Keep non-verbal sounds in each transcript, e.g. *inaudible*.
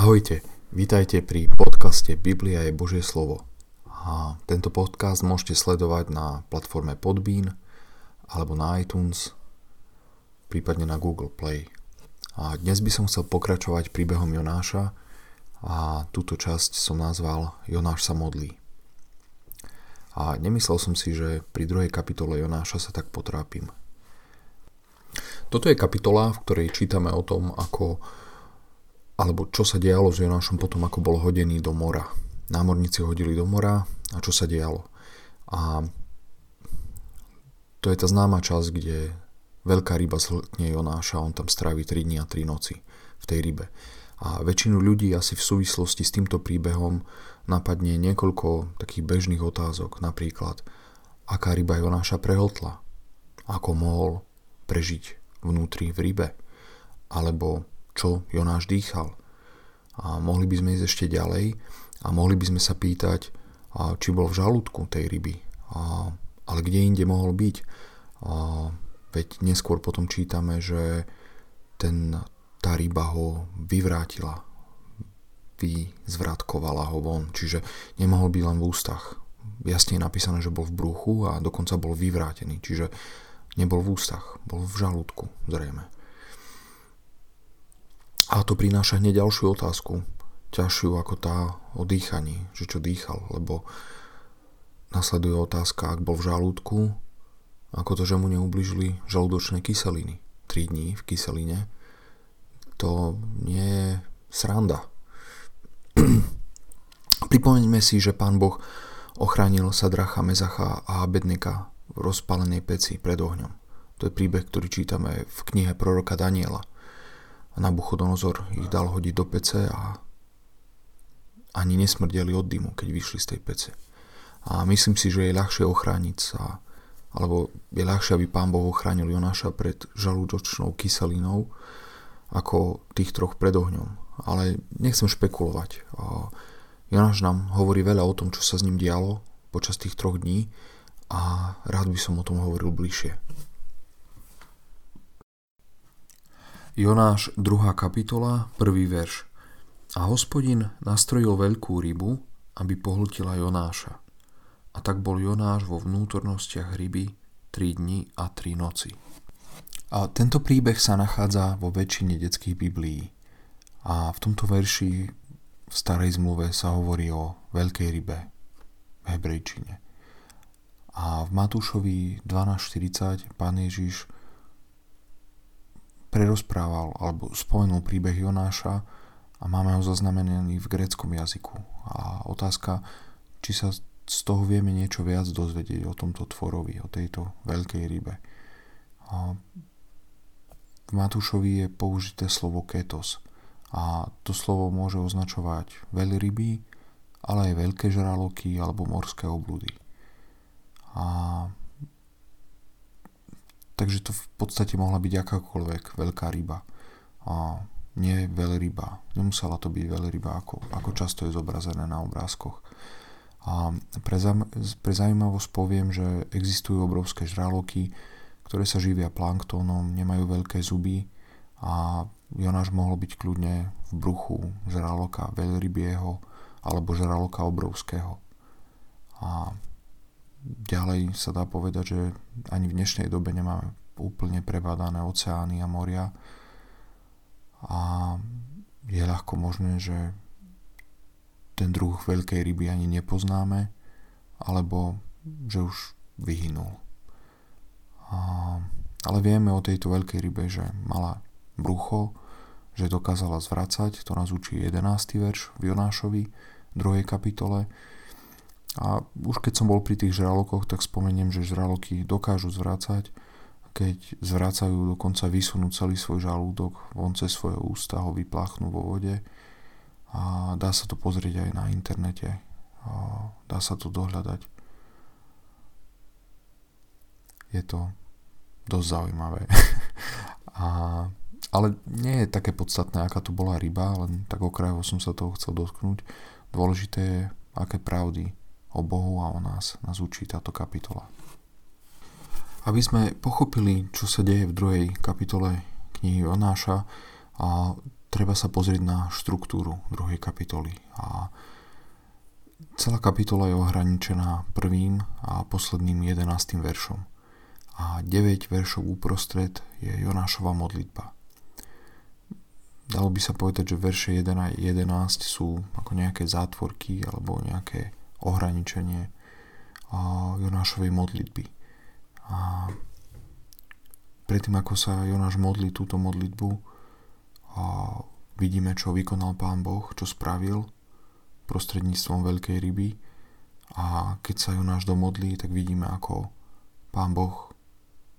Ahojte, vítajte pri podcaste Biblia je Božie slovo. A tento podcast môžete sledovať na platforme Podbean alebo na iTunes, prípadne na Google Play. A dnes by som chcel pokračovať príbehom Jonáša a túto časť som nazval Jonáš sa modlí. A nemyslel som si, že pri druhej kapitole Jonáša sa tak potrápim. Toto je kapitola, v ktorej čítame o tom, ako alebo čo sa dialo s Jonášom potom, ako bol hodený do mora. Námorníci hodili do mora a čo sa dialo. A to je tá známa časť, kde veľká ryba zhltne Jonáša a on tam strávi 3 dní a 3 noci v tej rybe. A väčšinu ľudí asi v súvislosti s týmto príbehom napadne niekoľko takých bežných otázok, napríklad aká ryba Jonáša prehltla, ako mohol prežiť vnútri v rybe, alebo čo Jonáš dýchal. A mohli by sme ísť ešte ďalej a mohli by sme sa pýtať, či bol v žalúdku tej ryby, ale kde inde mohol byť. Veď neskôr potom čítame, že ten, tá ryba ho vyvrátila, vyzvratkovala ho von, čiže nemohol byť len v ústach. Jasne je napísané, že bol v bruchu a dokonca bol vyvrátený, čiže nebol v ústach, bol v žalúdku zrejme. A to prináša hneď ďalšiu otázku, ťažšiu ako tá o dýchaní, že čo dýchal, lebo nasleduje otázka, ak bol v žalúdku, ako to, že mu neubližili žalúdočné kyseliny. 3 dní v kyseline, to nie je sranda. *clears throat* Pripomeňme si, že pán Boh ochránil Sadracha, Mezacha a Abednika v rozpalenej peci pred ohňom. To je príbeh, ktorý čítame v knihe proroka Daniela Nabuchodonozor ich dal hodiť do pece a ani nesmrdeli od dymu, keď vyšli z tej pece. A myslím si, že je ľahšie ochrániť sa, alebo je ľahšie, aby pán Boh ochránil Jonáša pred žalúdočnou kyselinou, ako tých troch pred ohňom. Ale nechcem špekulovať. Jonáš nám hovorí veľa o tom, čo sa s ním dialo počas tých troch dní a rád by som o tom hovoril bližšie. Jonáš 2. kapitola, 1. verš. A hospodin nastrojil veľkú rybu, aby pohltila Jonáša. A tak bol Jonáš vo vnútornostiach ryby 3 dni a 3 noci. A tento príbeh sa nachádza vo väčšine detských biblií. A v tomto verši v starej zmluve sa hovorí o veľkej rybe v hebrejčine. A v Matúšovi 12.40 pán Ježiš prerozprával alebo spomenul príbeh Jonáša a máme ho zaznamenaný v gréckom jazyku. A otázka, či sa z toho vieme niečo viac dozvedieť o tomto tvorovi, o tejto veľkej rybe. A v Matúšovi je použité slovo ketos a to slovo môže označovať veľryby, ale aj veľké žraloky alebo morské oblúdy. A Takže to v podstate mohla byť akákoľvek veľká ryba. A nie veľryba. Nemusela to byť veľryba, ako, ako často je zobrazené na obrázkoch. A pre, pre zaujímavosť poviem, že existujú obrovské žraloky, ktoré sa živia planktónom, nemajú veľké zuby a Jonáš mohol byť kľudne v bruchu žraloka veľrybieho alebo žraloka obrovského. A ďalej sa dá povedať, že ani v dnešnej dobe nemáme úplne prebádané oceány a moria a je ľahko možné, že ten druh veľkej ryby ani nepoznáme alebo že už vyhynul. A, ale vieme o tejto veľkej rybe, že mala brucho, že dokázala zvracať, to nás učí 11. verš v Jonášovi, 2. kapitole, a už keď som bol pri tých žralokoch, tak spomeniem, že žraloky dokážu zvrácať, keď zvracajú, dokonca vysunú celý svoj žalúdok von cez svoje ústa, ho vypláchnú vo vode a dá sa to pozrieť aj na internete. A dá sa to dohľadať. Je to dosť zaujímavé. *laughs* a, ale nie je také podstatné, aká to bola ryba, len tak okrajovo som sa toho chcel dotknúť. Dôležité je, aké pravdy o Bohu a o nás nás učí táto kapitola. Aby sme pochopili, čo sa deje v druhej kapitole knihy Jonáša, a treba sa pozrieť na štruktúru druhej kapitoly. A celá kapitola je ohraničená prvým a posledným jedenáctým veršom. A 9 veršov uprostred je Jonášova modlitba. Dalo by sa povedať, že verše 1 a 11 sú ako nejaké zátvorky alebo nejaké ohraničenie Jonášovej modlitby. A predtým, ako sa Jonáš modlí túto modlitbu, vidíme, čo vykonal Pán Boh, čo spravil prostredníctvom veľkej ryby a keď sa Jonáš domodlí, tak vidíme, ako Pán Boh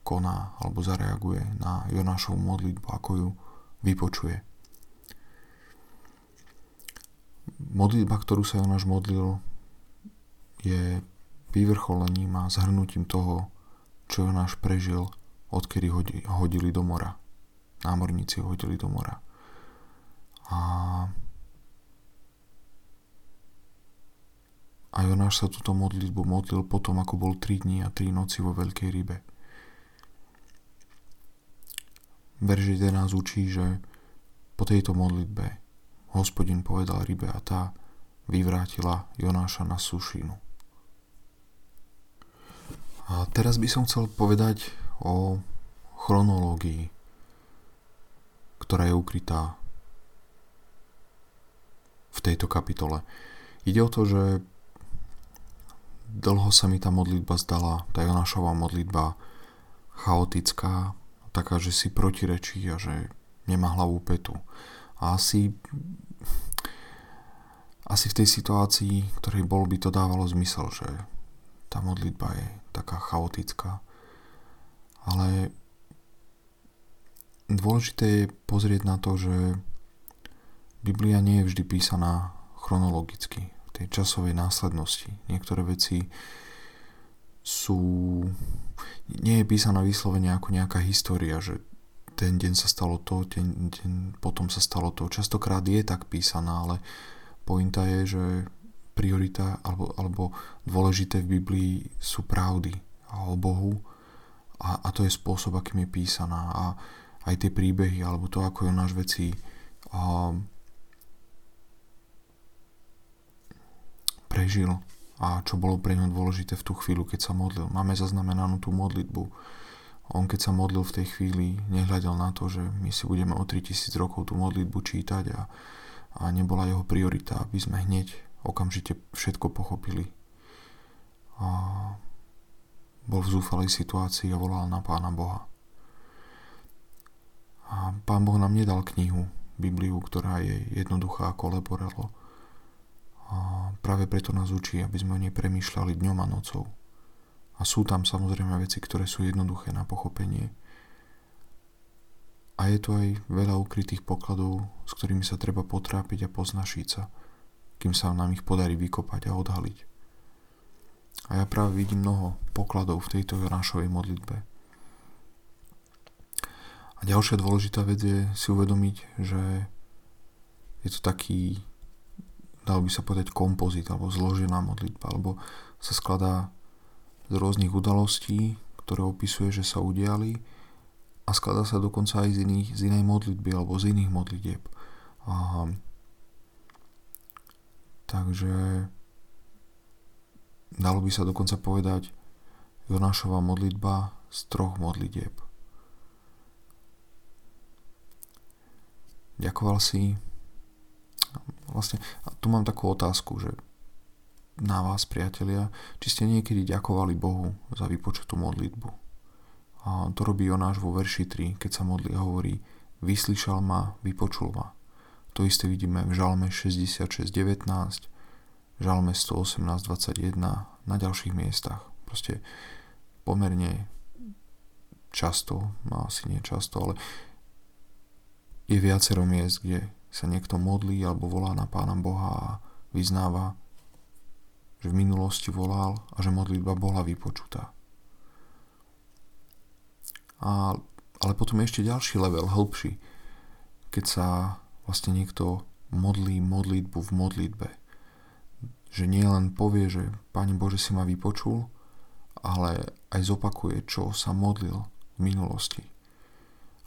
koná alebo zareaguje na Jonášovú modlitbu, ako ju vypočuje. Modlitba, ktorú sa Jonáš modlil, je vyvrcholením a zhrnutím toho, čo Jonáš prežil odkedy ho hodili do mora. Námorníci ho hodili do mora. A, a Jonáš sa túto modlitbu modlil potom, ako bol 3 dní a 3 noci vo veľkej rybe. Verž 11 učí, že po tejto modlitbe hospodin povedal rybe a tá vyvrátila Jonáša na sušinu. A teraz by som chcel povedať o chronológii, ktorá je ukrytá v tejto kapitole. Ide o to, že dlho sa mi tá modlitba zdala, tá Jonášová modlitba chaotická, taká, že si protirečí a že nemá hlavu petu. A asi, asi v tej situácii, ktorej bol, by to dávalo zmysel, že tá modlitba je taká chaotická. Ale dôležité je pozrieť na to, že Biblia nie je vždy písaná chronologicky, v tej časovej následnosti. Niektoré veci sú... nie je písaná vyslovene ako nejaká história, že ten deň sa stalo to, ten deň potom sa stalo to. Častokrát je tak písaná, ale pointa je, že priorita alebo, alebo dôležité v Biblii sú pravdy o Bohu a, a to je spôsob, akým je písaná a aj tie príbehy alebo to, ako je náš veci a, prežil a čo bolo pre ňo dôležité v tú chvíľu, keď sa modlil. Máme zaznamenanú tú modlitbu. On keď sa modlil v tej chvíli, nehľadal na to, že my si budeme o 3000 rokov tú modlitbu čítať a, a nebola jeho priorita, aby sme hneď okamžite všetko pochopili. A bol v zúfalej situácii a volal na Pána Boha. A Pán Boh nám nedal knihu, Bibliu, ktorá je jednoduchá ako leporelo. A práve preto nás učí, aby sme o nej premýšľali dňom a nocou. A sú tam samozrejme veci, ktoré sú jednoduché na pochopenie. A je tu aj veľa ukrytých pokladov, s ktorými sa treba potrápiť a poznašiť sa, kým sa nám ich podarí vykopať a odhaliť. A ja práve vidím mnoho pokladov v tejto Jonášovej modlitbe. A ďalšia dôležitá vec je si uvedomiť, že je to taký, dalo by sa povedať, kompozit alebo zložená modlitba, alebo sa skladá z rôznych udalostí, ktoré opisuje, že sa udiali a skladá sa dokonca aj z, iných, z inej modlitby alebo z iných modlitieb. Takže Dalo by sa dokonca povedať Jonášova modlitba z troch modlitieb. Ďakoval si vlastne, tu mám takú otázku, že na vás, priatelia, či ste niekedy ďakovali Bohu za vypočutú modlitbu. A to robí Jonáš vo verši 3, keď sa modlí a hovorí Vyslyšal ma, vypočul ma. To isté vidíme v Žalme 66.19, Žalme 118.21 na ďalších miestach. Proste pomerne často, no asi nie často, ale je viacero miest, kde sa niekto modlí alebo volá na Pána Boha a vyznáva, že v minulosti volal a že modlitba bola vypočutá. A, ale potom ešte ďalší level, hĺbší, keď sa vlastne niekto modlí modlitbu v modlitbe že nie len povie, že Pane Bože si ma vypočul, ale aj zopakuje, čo sa modlil v minulosti.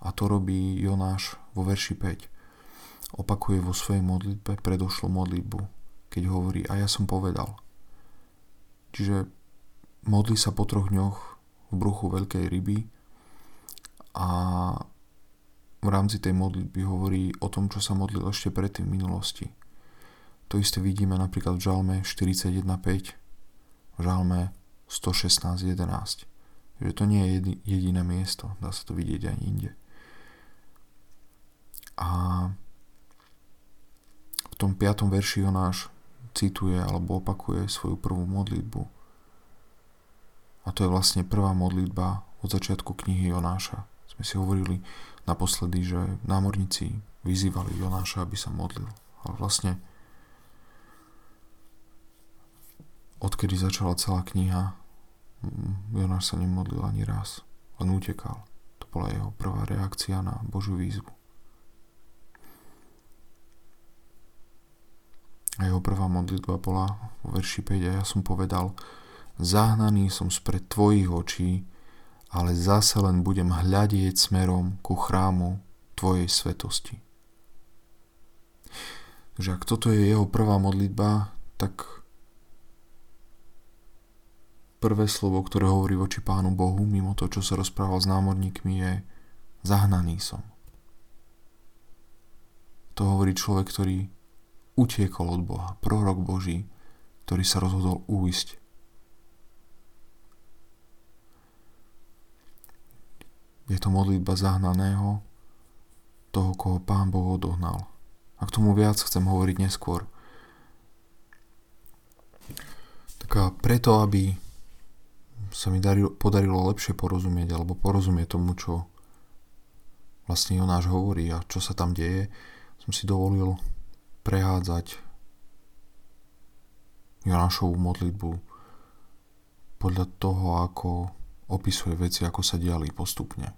A to robí Jonáš vo verši 5. opakuje vo svojej modlitbe predošlú modlitbu, keď hovorí a ja som povedal. Čiže modlí sa po troch dňoch v bruchu veľkej ryby a v rámci tej modlitby hovorí o tom, čo sa modlil ešte predtým v minulosti. To isté vidíme napríklad v Žalme 41.5, v Žalme 116.11. Že to nie je jediné miesto, dá sa to vidieť aj inde. A v tom piatom verši Jonáš cituje alebo opakuje svoju prvú modlitbu. A to je vlastne prvá modlitba od začiatku knihy Jonáša. Sme si hovorili naposledy, že námorníci vyzývali Jonáša, aby sa modlil. Ale vlastne odkedy začala celá kniha, Jonáš sa nemodlil ani raz, len utekal. To bola jeho prvá reakcia na Božiu výzvu. A jeho prvá modlitba bola vo verši 5 a ja som povedal, zahnaný som spred tvojich očí, ale zase len budem hľadieť smerom ku chrámu tvojej svetosti. Takže ak toto je jeho prvá modlitba, tak prvé slovo, ktoré hovorí voči Pánu Bohu, mimo to, čo sa rozprával s námorníkmi, je zahnaný som. To hovorí človek, ktorý utiekol od Boha, prorok Boží, ktorý sa rozhodol uísť. Je to modlitba zahnaného, toho, koho Pán Boh odohnal. A k tomu viac chcem hovoriť neskôr. Tak a preto, aby sa mi darilo, podarilo lepšie porozumieť alebo porozumieť tomu, čo vlastne Jonáš hovorí a čo sa tam deje, som si dovolil prehádzať Jonášovú modlitbu podľa toho, ako opisuje veci, ako sa diali postupne.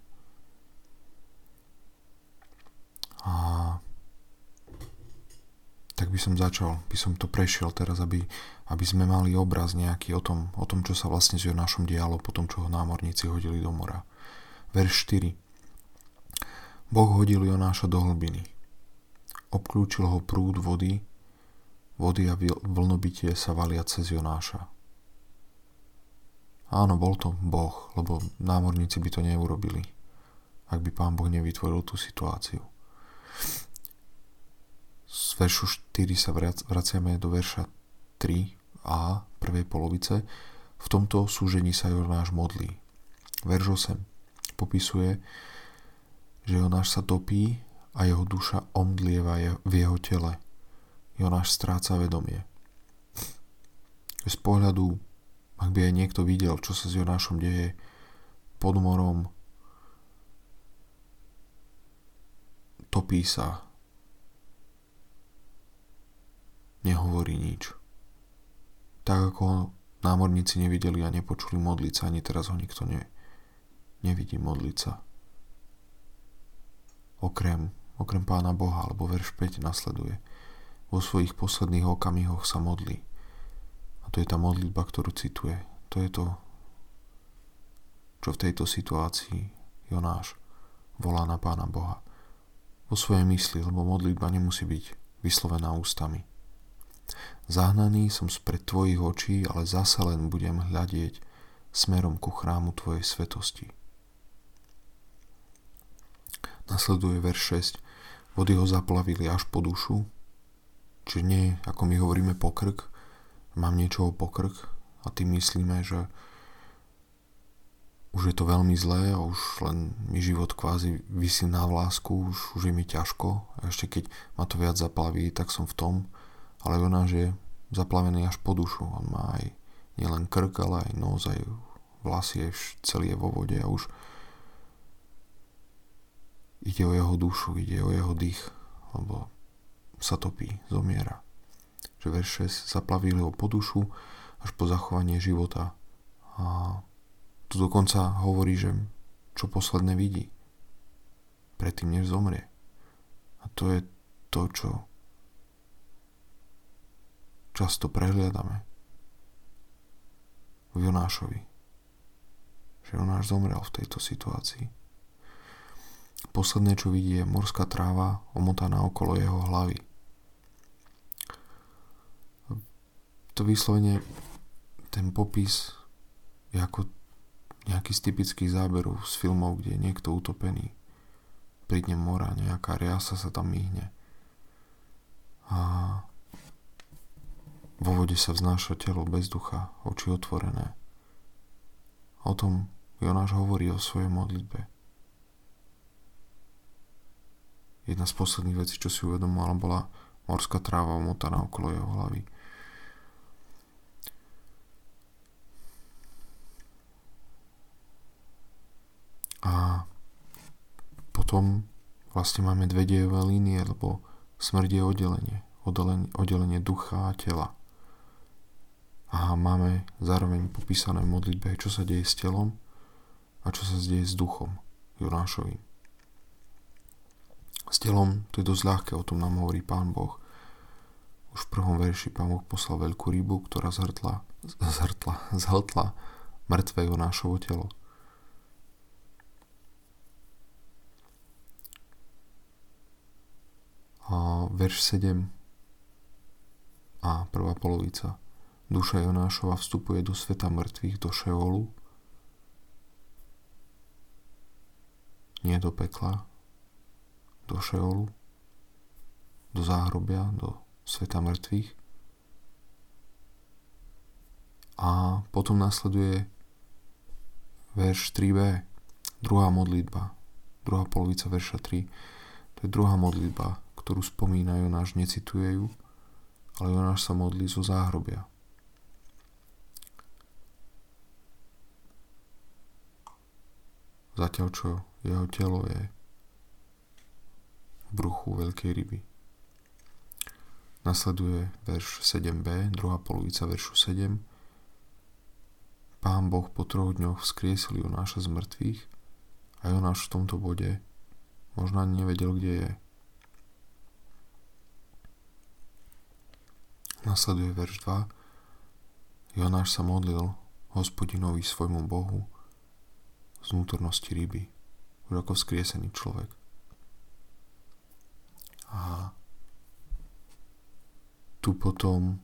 A tak by som začal, by som to prešiel teraz, aby, aby sme mali obraz nejaký o tom, o tom, čo sa vlastne s Jonášom dialo po tom, čo ho námorníci hodili do mora. Verš 4. Boh hodil Jonáša do hlbiny obklúčil ho prúd vody, vody a vlnobytie sa valia cez Jonáša. Áno, bol to Boh, lebo námorníci by to neurobili, ak by pán Boh nevytvoril tú situáciu. Z veršu 4 sa vraciame do verša 3a, prvej polovice. V tomto súžení sa Jonáš modlí. Verš 8 popisuje, že Jonáš sa topí a jeho duša omdlieva v jeho tele. Jonáš stráca vedomie. Z pohľadu, ak by aj niekto videl, čo sa s Jonášom deje pod morom, topí sa, nehovorí nič. Tak ako námorníci nevideli a nepočuli modliť sa, ani teraz ho nikto ne, nevidí modliť sa. Okrem okrem Pána Boha, alebo verš 5 nasleduje. Vo svojich posledných okamihoch sa modlí. To je tá modlitba, ktorú cituje. To je to, čo v tejto situácii Jonáš volá na Pána Boha. Vo svojej mysli, lebo modlitba nemusí byť vyslovená ústami. Zahnaný som spred tvojich očí, ale zase len budem hľadieť smerom ku chrámu tvojej svetosti. Nasleduje verš 6. Vody ho zaplavili až po dušu, čiže nie ako my hovoríme pokrk, mám niečo o pokrk a tým myslíme, že už je to veľmi zlé a už len mi život kvázi vysí na vlásku, už, už je mi ťažko. A ešte keď ma to viac zaplaví, tak som v tom, ale Jonáš je zaplavený až po dušu, on má aj nielen krk, ale aj nos, aj vlasy, celý je vo vode a už Ide o jeho dušu, ide o jeho dých, lebo sa topí, zomiera. Že verš 6 zaplavili ho po dušu až po zachovanie života. A tu dokonca hovorí, že čo posledné vidí predtým, než zomrie. A to je to, čo často prehliadame v Jonášovi. Že Jonáš zomrel v tejto situácii. posledné, čo vidí, je morská tráva omotaná okolo jeho hlavy. To vyslovene, ten popis je ako nejaký z typických záberov z filmov, kde je niekto utopený. Pri dne mora, nejaká riasa sa tam myhne. A vo vode sa vznáša telo bez ducha, oči otvorené. O tom Jonáš hovorí o svojej modlitbe. Jedna z posledných vecí, čo si uvedomovala, bola morská tráva omotaná okolo jeho hlavy. A potom vlastne máme dve dejové línie, lebo smrť je oddelenie, oddelenie, oddelenie ducha a tela. A máme zároveň popísané v modlitbe, čo sa deje s telom a čo sa deje s duchom Jonášovým. S telom to je dosť ľahké, o tom nám hovorí Pán Boh. Už v prvom verši Pán Boh poslal veľkú rybu, ktorá zhrtla, *laughs* zhrtla, zhltla mŕtve Jonášovo telo. A verš 7 a prvá polovica. Duša Jonášova vstupuje do sveta mŕtvych, do Šeolu, nie do pekla, do Šeolu, do záhrobia, do sveta mŕtvych. A potom nasleduje verš 3b, druhá modlitba, druhá polovica verša 3. To je druhá modlitba, ktorú spomína Jonáš, necituje ju, ale Jonáš sa modlí zo záhrobia. zatiaľ čo jeho telo je v bruchu veľkej ryby. Nasleduje verš 7b, druhá polovica veršu 7. Pán Boh po troch dňoch vzkriesil Jonáša z mŕtvych a Jonáš v tomto bode možno ani nevedel, kde je. Nasleduje verš 2. Jonáš sa modlil hospodinovi svojmu Bohu z vnútornosti ryby, už ako vzkriesený človek. A tu potom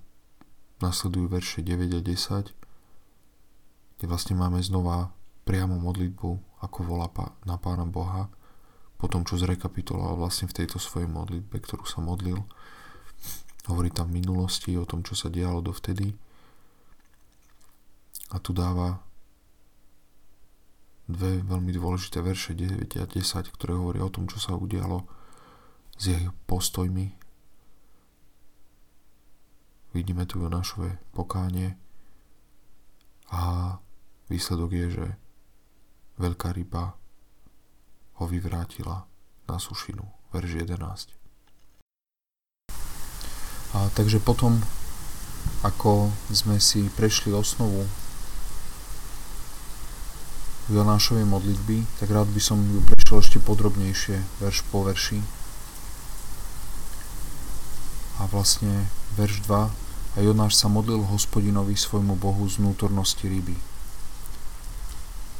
nasledujú verše 9 a 10, kde vlastne máme znova priamo modlitbu, ako volá na Pána Boha, po tom, čo zrekapituloval vlastne v tejto svojej modlitbe, ktorú sa modlil. Hovorí tam minulosti o tom, čo sa dialo dovtedy. A tu dáva dve veľmi dôležité verše 9 a 10, ktoré hovoria o tom, čo sa udialo s jej postojmi. Vidíme tu Jonášové pokánie a výsledok je, že veľká ryba ho vyvrátila na sušinu. Verž 11. A takže potom, ako sme si prešli osnovu Jonášovej modlitby, tak rád by som ju prešiel ešte podrobnejšie, verš po verši. A vlastne verš 2. A Jonáš sa modlil hospodinovi svojmu Bohu z vnútornosti ryby.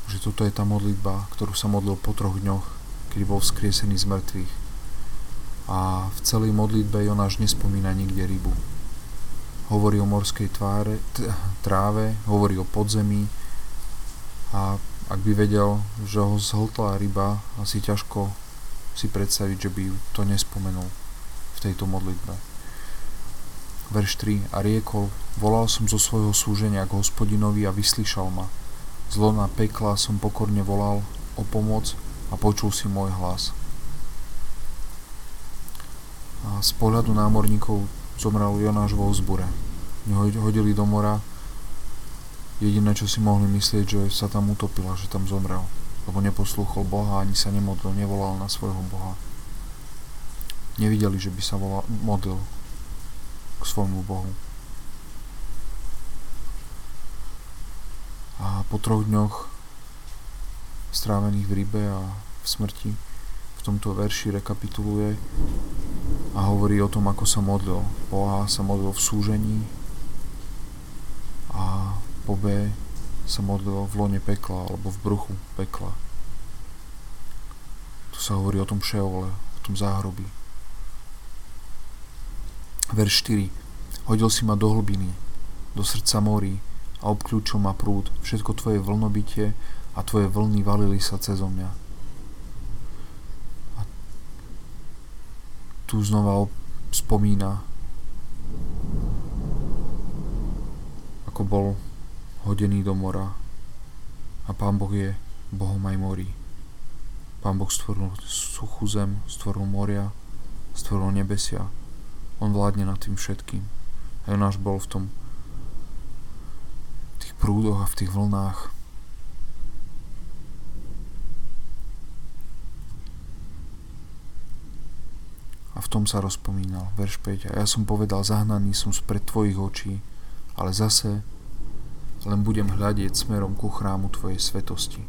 Že toto je tá modlitba, ktorú sa modlil po troch dňoch, kedy bol vzkriesený z mŕtvych. A v celej modlitbe Jonáš nespomína nikde rybu. Hovorí o morskej tváre, t- tráve, hovorí o podzemí a ak by vedel, že ho zhltla ryba, asi ťažko si predstaviť, že by to nespomenul v tejto modlitbe. Verš 3. A riekol, volal som zo svojho súženia k hospodinovi a vyslyšal ma. Zlo na pekla som pokorne volal o pomoc a počul si môj hlas. A z pohľadu námorníkov zomrel Jonáš vo vzbure. Hodili do mora Jediné, čo si mohli myslieť, že sa tam utopila, že tam zomrel, lebo neposlúchol Boha, ani sa nemodlil, nevolal na svojho Boha. Nevideli, že by sa volal, modlil k svojmu Bohu. A po troch dňoch strávených v rybe a v smrti v tomto verši rekapituluje a hovorí o tom, ako sa modlil. Boha sa modlil v súžení a po B sa modlil v lone pekla alebo v bruchu pekla. Tu sa hovorí o tom šeole, o tom záhrobí. Verš 4. Hodil si ma do hlbiny, do srdca morí a obklúčil ma prúd, všetko tvoje vlnobytie a tvoje vlny valili sa cez mňa. Tu znova spomína, ako bol hodený do mora a Pán Boh je Bohom aj morí. Pán Boh stvoril suchú zem, stvoril moria, stvoril nebesia. On vládne nad tým všetkým. A Jonáš bol v tom v tých prúdoch a v tých vlnách. V tom sa rozpomínal. Verš 5. A ja som povedal, zahnaný som spred tvojich očí, ale zase len budem hľadieť smerom ku chrámu tvojej svetosti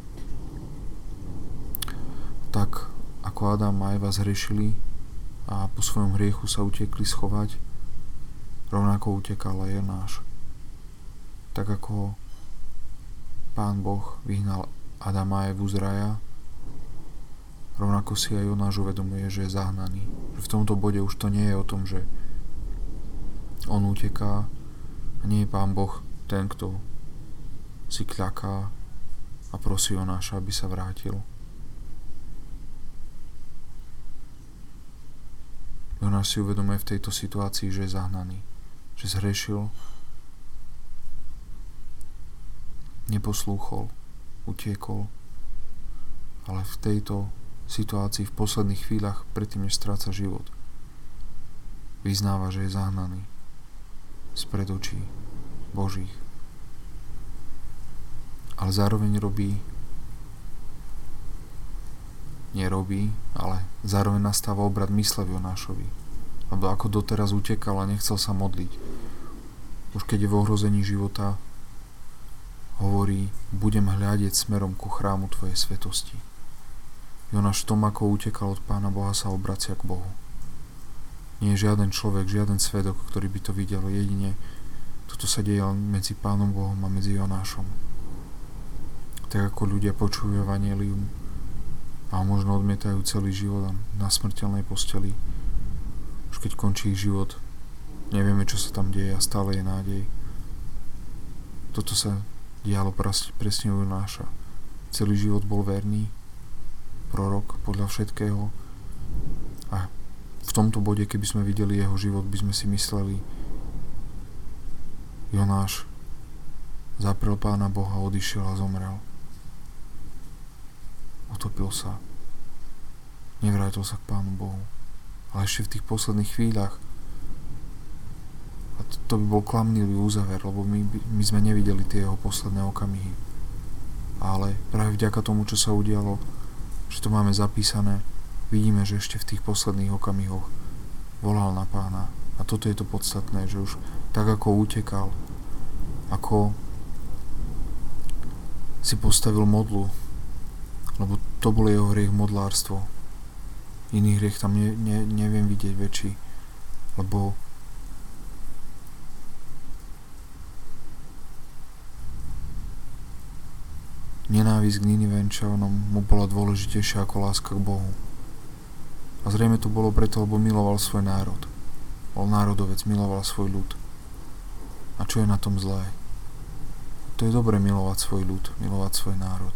tak ako Adam a Eva zhrešili a po svojom hriechu sa utekli schovať, rovnako utekal aj Jonáš. Tak ako Pán Boh vyhnal Adama a Evu z raja, rovnako si aj Jonáš uvedomuje, že je zahnaný. V tomto bode už to nie je o tom, že on uteká a nie je Pán Boh ten, kto si kľaká a prosí Jonáša, aby sa vrátil. Jonáš si uvedomuje v tejto situácii, že je zahnaný, že zhrešil, neposlúchol, utiekol, ale v tejto situácii v posledných chvíľach, predtým než stráca život, vyznáva, že je zahnaný spred očí Božích. Ale zároveň robí nerobí, ale zároveň nastáva obrad mysle v Jonášovi. Lebo ako doteraz utekal a nechcel sa modliť. Už keď je v ohrození života, hovorí, budem hľadieť smerom ku chrámu Tvojej svetosti. Jonáš v tom, ako utekal od Pána Boha, sa obracia k Bohu. Nie je žiaden človek, žiaden svedok, ktorý by to videl. Jedine toto sa deje medzi Pánom Bohom a medzi Jonášom. Tak ako ľudia počujú Evangelium, a možno odmietajú celý život na smrteľnej posteli. Už keď končí ich život, nevieme, čo sa tam deje a stále je nádej. Toto sa dialo presne u Jonáša. Celý život bol verný, prorok podľa všetkého a v tomto bode, keby sme videli jeho život, by sme si mysleli, Jonáš zaprel pána Boha, odišiel a zomrel utopil sa. Nevrátil sa k Pánu Bohu. Ale ešte v tých posledných chvíľach a to, to by bol klamnivý úzaver, lebo my, my sme nevideli tie jeho posledné okamihy. Ale práve vďaka tomu, čo sa udialo, že to máme zapísané, vidíme, že ešte v tých posledných okamihoch volal na pána. A toto je to podstatné, že už tak ako utekal, ako si postavil modlu lebo to bol jeho hriech modlárstvo. Iný hriech tam ne, ne, neviem vidieť väčší, lebo nenávisť k Ninivenčanom mu bola dôležitejšia ako láska k Bohu. A zrejme to bolo preto, lebo miloval svoj národ. Bol národovec, miloval svoj ľud. A čo je na tom zlé? To je dobre milovať svoj ľud, milovať svoj národ.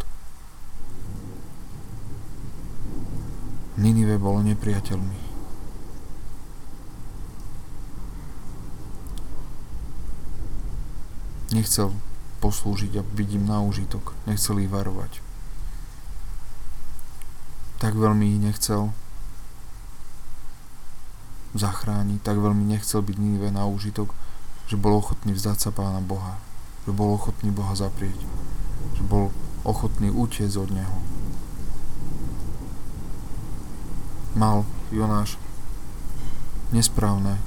Ninive bolo nepriateľmi. Nechcel poslúžiť a byť im na úžitok. Nechcel ich varovať. Tak veľmi ich nechcel zachrániť, tak veľmi nechcel byť Ninive na úžitok, že bol ochotný vzdať sa Pána Boha. Že bol ochotný Boha zaprieť. Že bol ochotný utiecť od Neho. mal Jonáš nesprávne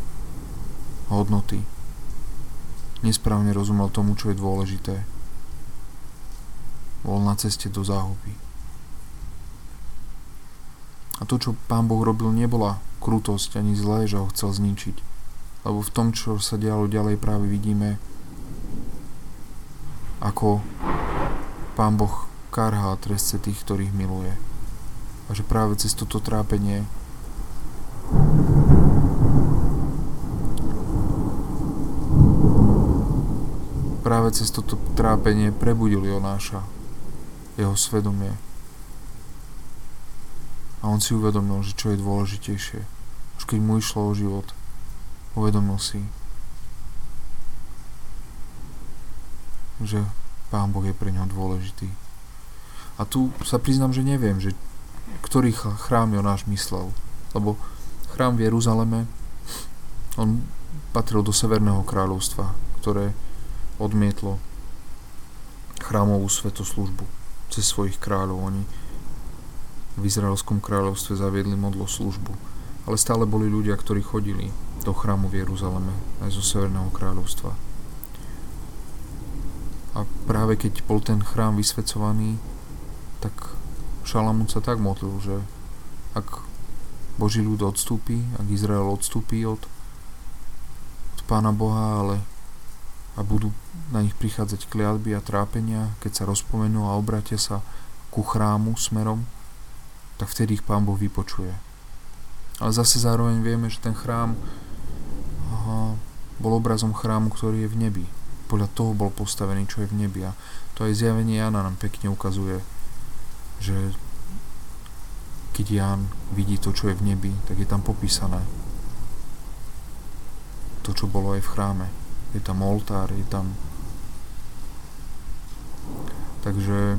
hodnoty. Nesprávne rozumel tomu, čo je dôležité. Bol na ceste do záhuby. A to, čo pán Boh robil, nebola krutosť ani zlé, že ho chcel zničiť. Lebo v tom, čo sa dialo ďalej, práve vidíme, ako pán Boh karhá trestce tých, ktorých miluje. A že práve cez toto trápenie práve cez toto trápenie prebudil Jonáša, jeho svedomie. A on si uvedomil, že čo je dôležitejšie. Už keď mu išlo o život, uvedomil si, že Pán Boh je pre ňo dôležitý. A tu sa priznám, že neviem, že ktorý chrám Jonáš myslel. Lebo chrám v Jeruzaleme, on patril do Severného kráľovstva, ktoré odmietlo chrámovú svetoslužbu cez svojich kráľov. Oni v Izraelskom kráľovstve zaviedli modlo službu, ale stále boli ľudia, ktorí chodili do chrámu v Jeruzaleme aj zo Severného kráľovstva. A práve keď bol ten chrám vysvecovaný, tak Šalamún sa tak modlil, že ak Boží ľud odstúpi, ak Izrael odstúpi od, od Pána Boha, ale a budú na nich prichádzať kliatby a trápenia, keď sa rozpomenú a obratia sa ku chrámu smerom, tak vtedy ich Pán Boh vypočuje. Ale zase zároveň vieme, že ten chrám aha, bol obrazom chrámu, ktorý je v nebi. Podľa toho bol postavený, čo je v nebi. A to aj zjavenie Jana nám pekne ukazuje, že keď Jan vidí to, čo je v nebi, tak je tam popísané to, čo bolo aj v chráme je tam oltár, je tam... Takže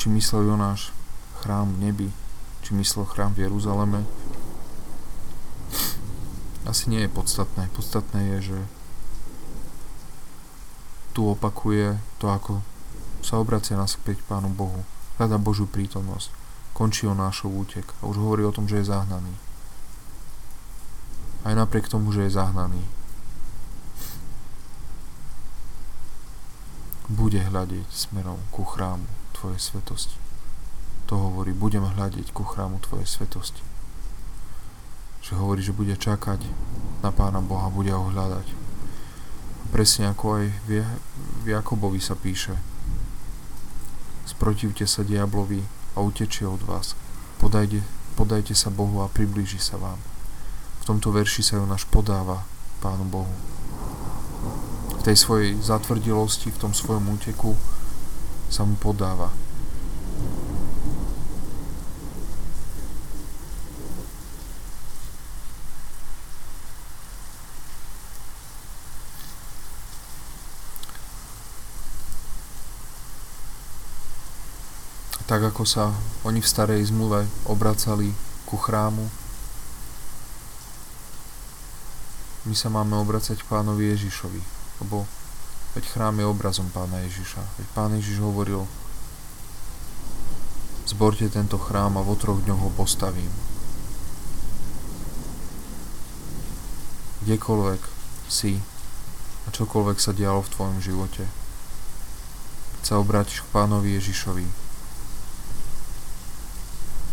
či myslel Jonáš chrám v nebi, či myslel chrám v Jeruzaleme, asi nie je podstatné. Podstatné je, že tu opakuje to, ako sa obracia naspäť Pánu Bohu, hľada Božiu prítomnosť, končí o nášho útek. A už hovorí o tom, že je zahnaný aj napriek tomu, že je zahnaný. Bude hľadiť smerom ku chrámu Tvojej svetosti. To hovorí, budem hľadiť ku chrámu Tvojej svetosti. Že hovorí, že bude čakať na Pána Boha, bude ho hľadať. Presne ako aj v Jakobovi sa píše. Sprotivte sa diablovi a utečie od vás. Podajte, podajte sa Bohu a priblíži sa vám. V tomto verši sa Jonáš podáva Pánu Bohu. V tej svojej zatvrdilosti, v tom svojom úteku sa mu podáva. tak ako sa oni v starej zmluve obracali ku chrámu, my sa máme obracať k pánovi Ježišovi, lebo veď chrám je obrazom pána Ježiša. Veď pán Ježiš hovoril, zborte tento chrám a vo troch dňoch ho postavím. Kdekoľvek si a čokoľvek sa dialo v tvojom živote, keď sa obrátiš k pánovi Ježišovi,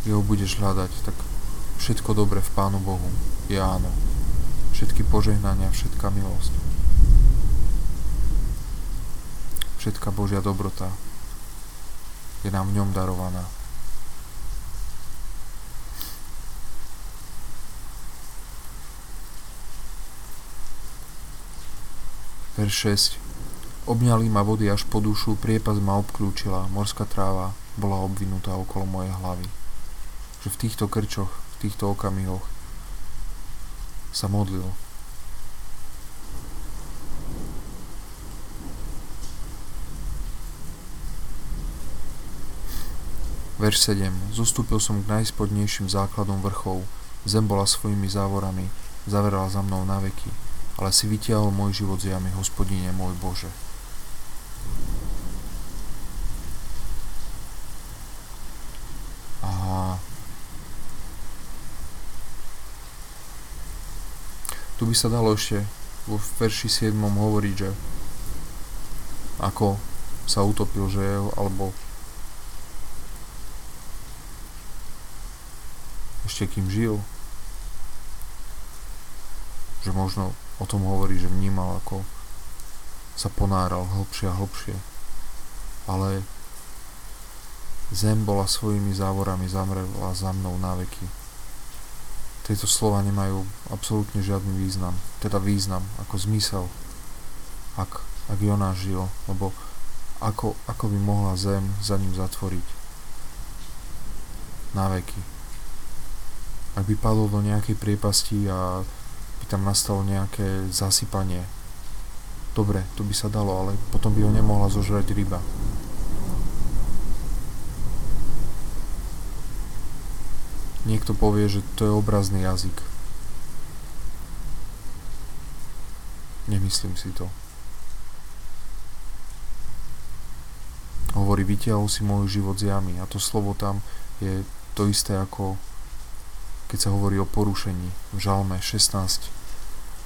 jeho budeš hľadať, tak všetko dobre v Pánu Bohu je áno všetky požehnania, všetká milosť. Všetká Božia dobrota je nám v ňom darovaná. Verš 6. Obňali ma vody až po dušu, priepas ma obklúčila, morská tráva bola obvinutá okolo mojej hlavy. Že v týchto krčoch, v týchto okamihoch sa modlil. Verš 7. Zostúpil som k najspodnejším základom vrchov, zem bola svojimi závorami, zaverala za mnou na veky, ale si vytiahol môj život z jamy, hospodine môj Bože. By sa dalo ešte vo verši 7 hovoriť, že ako sa utopil, že alebo ešte kým žil, že možno o tom hovorí, že vnímal, ako sa ponáral hlbšie a hlbšie. ale zem bola svojimi závorami zamrela za mnou na veky. Tieto slova nemajú absolútne žiadny význam, teda význam ako zmysel, ak, ak Jonáš žil, lebo ako, ako by mohla zem za ním zatvoriť na veky. Ak by padol do nejakej priepasti a by tam nastalo nejaké zasypanie, dobre, to by sa dalo, ale potom by ho nemohla zožrať ryba. Niekto povie, že to je obrazný jazyk. Nemyslím si to. Hovorí, vytiahol si môj život z jamy. A to slovo tam je to isté ako keď sa hovorí o porušení v žalme 16,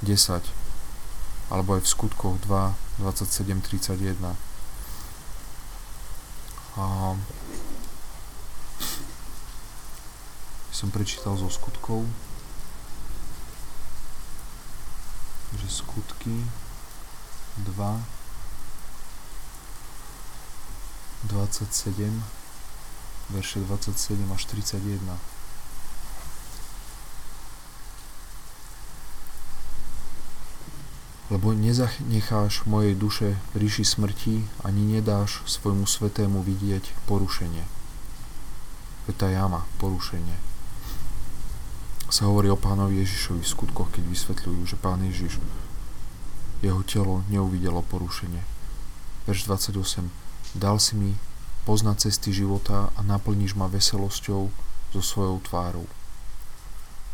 10 alebo aj v skutkoch 2, 27, 31. A som prečítal zo skutkov, že skutky 2 27 verše 27 až 31 lebo nezanecháš mojej duše ríši smrti ani nedáš svojmu svetému vidieť porušenie. Tá jama, porušenie sa hovorí o pánovi Ježišovi v skutkoch, keď vysvetľujú, že pán Ježiš, jeho telo neuvidelo porušenie. Verš 28. Dal si mi poznať cesty života a naplníš ma veselosťou so svojou tvárou.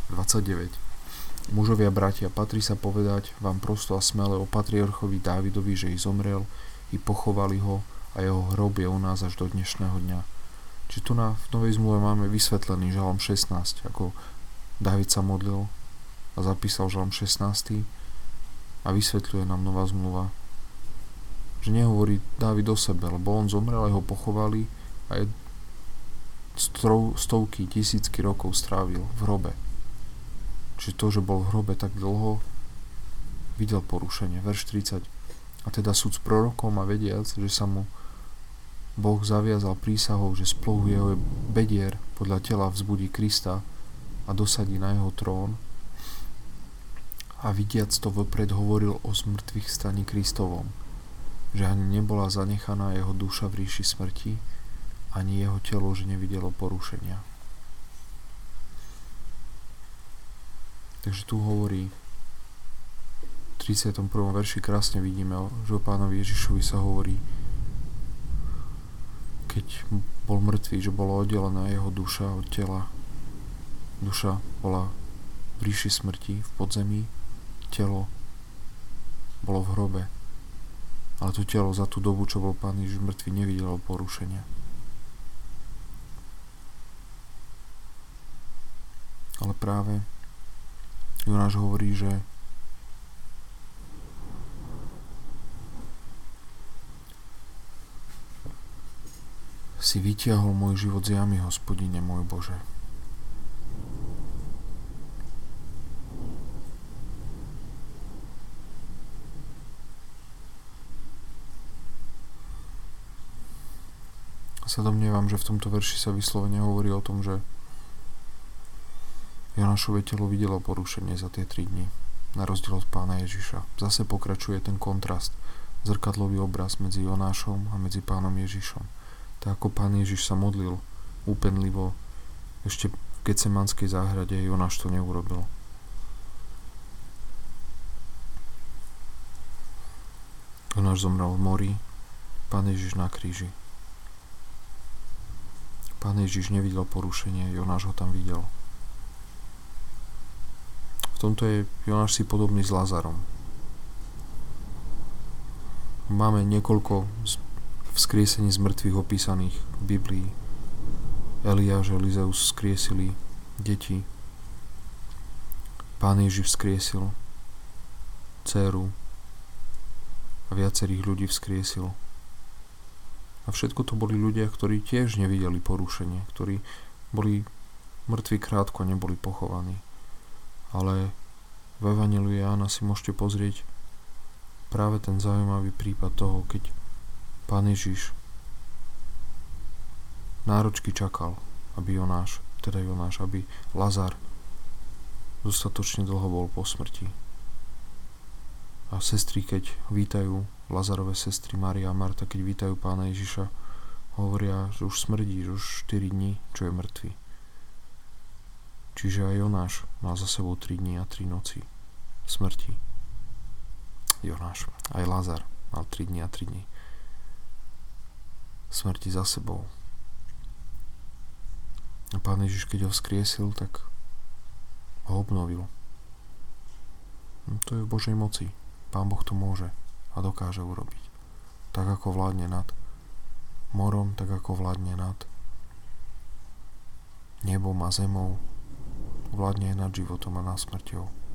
29. Mužovia bratia, patrí sa povedať vám prosto a smele o patriarchovi Dávidovi, že ich zomrel, i pochovali ho a jeho hrob je u nás až do dnešného dňa. Či tu na v Novej zmluve máme vysvetlený žalom 16, ako David sa modlil a zapísal žalm 16. a vysvetľuje nám nová zmluva, že nehovorí David o sebe, lebo on zomrel a ho pochovali a je stovky, tisícky rokov strávil v hrobe. Čiže to, že bol v hrobe tak dlho, videl porušenie. Verš 30. A teda súd s prorokom a vediac, že sa mu Boh zaviazal prísahou, že splohu jeho bedier podľa tela vzbudí Krista, a dosadí na jeho trón a vidiac to vopred hovoril o zmrtvých staní Kristovom, že ani nebola zanechaná jeho duša v ríši smrti, ani jeho telo, že nevidelo porušenia. Takže tu hovorí v 31. verši krásne vidíme, že o pánovi Ježišovi sa hovorí, keď bol mŕtvý, že bola oddelená jeho duša od tela Duša bola v ríši smrti, v podzemí, telo bolo v hrobe. Ale to telo za tú dobu, čo bol Pán Ježiš mŕtvy, nevidelo porušenia. Ale práve Jonáš hovorí, že si vytiahol môj život z jamy, hospodine môj Bože. Sa domnievam, že v tomto verši sa vyslovene hovorí o tom, že Jonášové telo videlo porušenie za tie 3 dni, na rozdiel od pána Ježiša. Zase pokračuje ten kontrast, zrkadlový obraz medzi Jonášom a medzi pánom Ježišom. Tak ako pán Ježiš sa modlil úpenlivo ešte v Gecemanskej záhrade, Jonáš to neurobil. Jonáš zomrel v mori, pán Ježiš na kríži. Pán Ježiš nevidel porušenie, Jonáš ho tam videl. V tomto je Jonáš si podobný s Lazarom. Máme niekoľko vzkriesení z mŕtvych opísaných v Biblii. Eliáš Elizeus vzkriesili deti. Pán Ježiš vzkriesil dceru a viacerých ľudí vzkriesil. A všetko to boli ľudia, ktorí tiež nevideli porušenie, ktorí boli mŕtvi krátko, neboli pochovaní. Ale v Evangeliu Jána si môžete pozrieť práve ten zaujímavý prípad toho, keď Pán Ježiš náročky čakal, aby Jonáš, teda Jonáš, aby Lazar dostatočne dlho bol po smrti. A sestry, keď vítajú, Lazarové sestry Maria a Marta, keď vítajú pána Ježiša, hovoria, že už smrdí, že už 4 dní, čo je mŕtvy. Čiže aj Jonáš má za sebou 3 dní a 3 noci smrti. Jonáš, aj Lazar mal 3 dní a 3 dní smrti za sebou. A pán Ježiš, keď ho vzkriesil, tak ho obnovil. No, to je v Božej moci. Pán Boh to môže a dokáže urobiť. Tak ako vládne nad morom, tak ako vládne nad nebom a zemou, vládne aj nad životom a nad smrťou.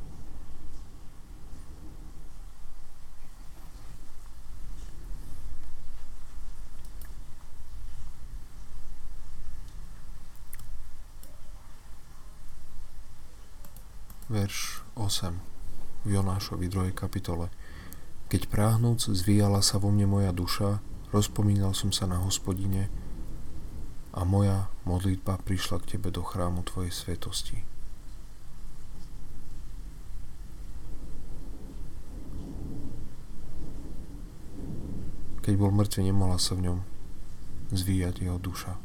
verš 8 v Jonášovi 2. kapitole. Keď práhnúc zvíjala sa vo mne moja duša, rozpomínal som sa na hospodine a moja modlitba prišla k tebe do chrámu tvojej svetosti. Keď bol mŕtvy, nemohla sa v ňom zvíjať jeho duša.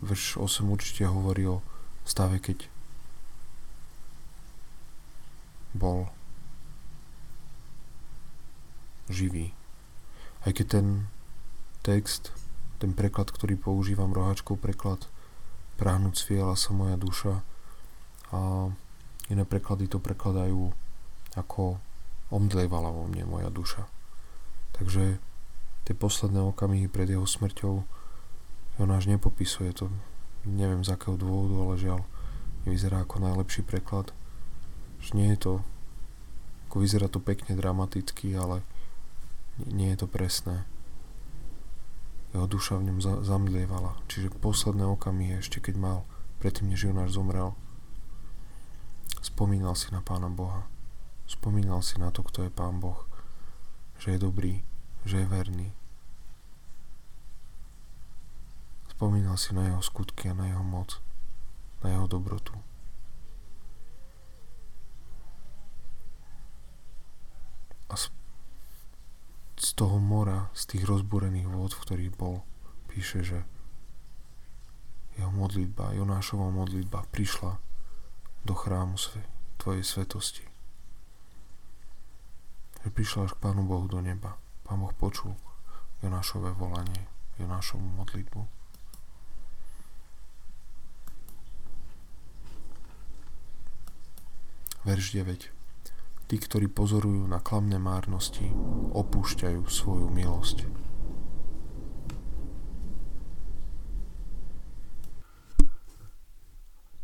Verš 8 určite hovorí o stave, keď bol živý. Aj keď ten text, ten preklad, ktorý používam, rohačkov preklad, práhnúť sviela sa moja duša a iné preklady to prekladajú ako omdlievala vo mne moja duša. Takže tie posledné okamihy pred jeho smrťou Jonáš nepopisuje to, neviem z akého dôvodu, ale žiaľ, vyzerá ako najlepší preklad. Že nie je to, ako vyzerá to pekne dramaticky, ale nie je to presné. Jeho duša v ňom zamlievala, čiže posledné okamihy ešte keď mal, predtým než Jonáš zomrel, spomínal si na Pána Boha. Spomínal si na to, kto je Pán Boh, že je dobrý, že je verný, Spomínal si na jeho skutky a na jeho moc, na jeho dobrotu. A z, z toho mora, z tých rozbúrených vôd, v ktorých bol, píše, že jeho modlitba, Jonášova modlitba prišla do chrámu sve, tvojej svetosti. Že prišla až k Pánu Bohu do neba. Pán Boh počul Jonášové volanie, Jonášovú modlitbu. Verš 9. Tí, ktorí pozorujú na klamné márnosti, opúšťajú svoju milosť.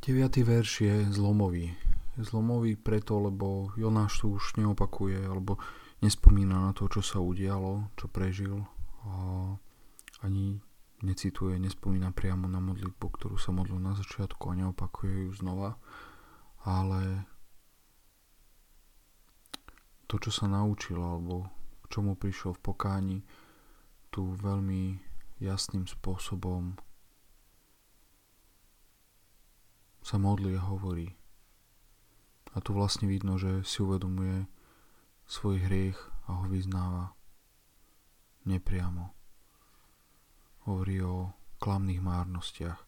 Deviatý verš je zlomový. Je zlomový preto, lebo Jonáš tu už neopakuje alebo nespomína na to, čo sa udialo, čo prežil. A ani necituje, nespomína priamo na modlitbu, ktorú sa modlil na začiatku a neopakuje ju znova, ale to, čo sa naučil alebo k čomu prišiel v pokáni, tu veľmi jasným spôsobom sa modlí a hovorí. A tu vlastne vidno, že si uvedomuje svoj hriech a ho vyznáva nepriamo. Hovorí o klamných márnostiach.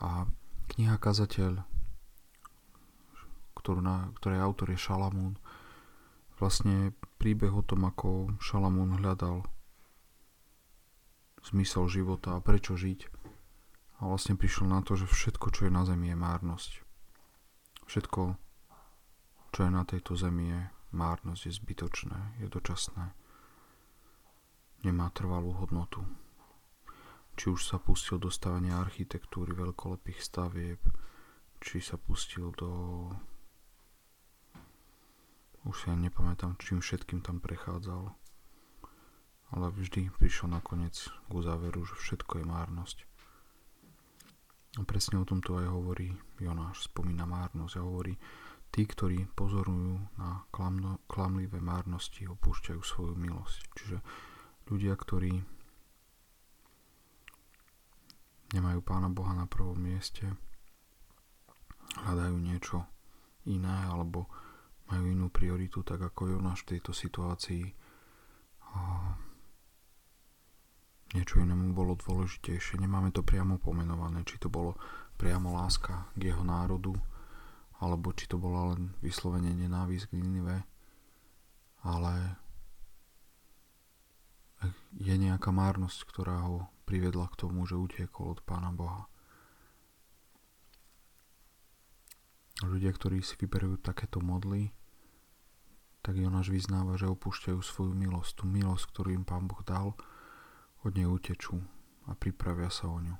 A kniha Kazateľ, ktorú na, ktorej autor je Šalamún, vlastne príbeh o tom, ako Šalamún hľadal zmysel života a prečo žiť. A vlastne prišiel na to, že všetko, čo je na zemi, je márnosť. Všetko, čo je na tejto zemi, je márnosť, je zbytočné, je dočasné. Nemá trvalú hodnotu. Či už sa pustil do stavania architektúry veľkolepých stavieb, či sa pustil do už si ani nepamätám, čím všetkým tam prechádzal. Ale vždy prišiel nakoniec k záveru, že všetko je márnosť. A presne o tomto aj hovorí Jonáš, spomína márnosť a hovorí, tí, ktorí pozorujú na klamno, klamlivé márnosti, opúšťajú svoju milosť. Čiže ľudia, ktorí nemajú Pána Boha na prvom mieste, hľadajú niečo iné alebo majú inú prioritu, tak ako Jonáš v tejto situácii niečo inému bolo dôležitejšie. Nemáme to priamo pomenované, či to bolo priamo láska k jeho národu, alebo či to bola len vyslovene nenávisť k Ninive, ale je nejaká márnosť, ktorá ho privedla k tomu, že utiekol od Pána Boha. Ľudia, ktorí si vyberujú takéto modly, tak Jonáš vyznáva, že opúšťajú svoju milosť, tú milosť, ktorú im Pán Boh dal, od nej utečú a pripravia sa o ňu.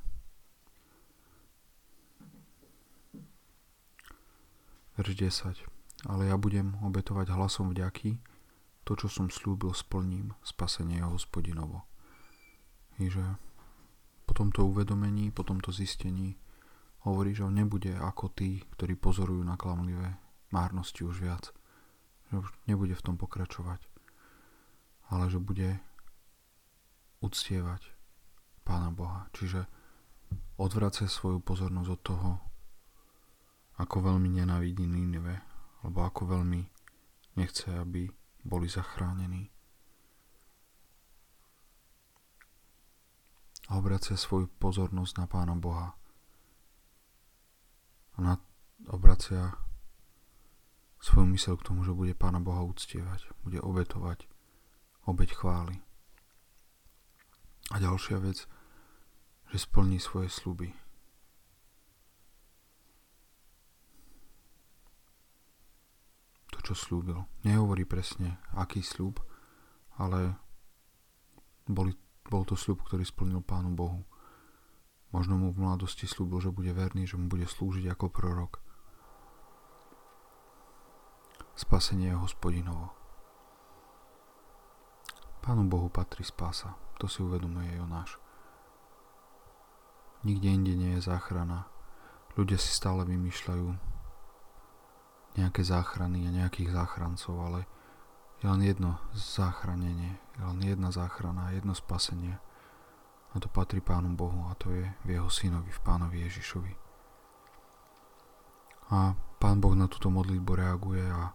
Verš 10. Ale ja budem obetovať hlasom vďaky, to, čo som slúbil, splním, spasenie hospodinovo. I že po tomto uvedomení, po tomto zistení hovorí, že on nebude ako tí, ktorí pozorujú na klamlivé márnosti už viac. Že už nebude v tom pokračovať. Ale že bude uctievať Pána Boha. Čiže odvracia svoju pozornosť od toho, ako veľmi nenávidí Nínive, alebo ako veľmi nechce, aby boli zachránení. A obracia svoju pozornosť na Pána Boha. A na, obracia svoju mysel k tomu, že bude Pána Boha uctievať, bude obetovať obeť chvály. A ďalšia vec, že splní svoje sluby. čo slúbil. Nehovorí presne, aký sľub, ale boli, bol to sľub, ktorý splnil Pánu Bohu. Možno mu v mladosti slúbil, že bude verný, že mu bude slúžiť ako prorok. Spasenie je hospodinovo. Pánu Bohu patrí spása. To si uvedomuje Jonáš. Nikde inde nie je záchrana. Ľudia si stále vymýšľajú nejaké záchrany a nejakých záchrancov, ale je len jedno záchranenie, je len jedna záchrana, jedno spasenie. A to patrí Pánu Bohu a to je v Jeho synovi, v Pánovi Ježišovi. A Pán Boh na túto modlitbu reaguje a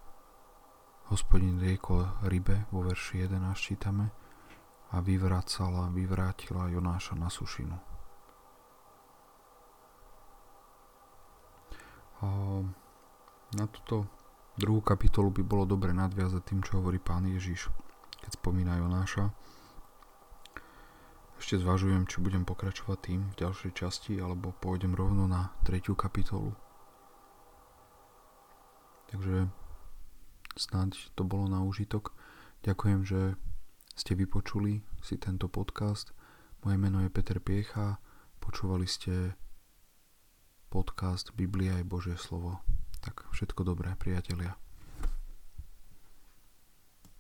hospodin riekol rybe vo verši 11 čítame a vyvracala, vyvrátila Jonáša na sušinu. Um, na túto druhú kapitolu by bolo dobre nadviazať tým, čo hovorí pán Ježiš, keď spomína Jonáša. Ešte zvažujem, či budem pokračovať tým v ďalšej časti, alebo pôjdem rovno na tretiu kapitolu. Takže snáď to bolo na užitok. Ďakujem, že ste vypočuli si tento podcast. Moje meno je Peter Piecha. Počúvali ste podcast Biblia je Božie slovo. Tak všetko dobré, priatelia.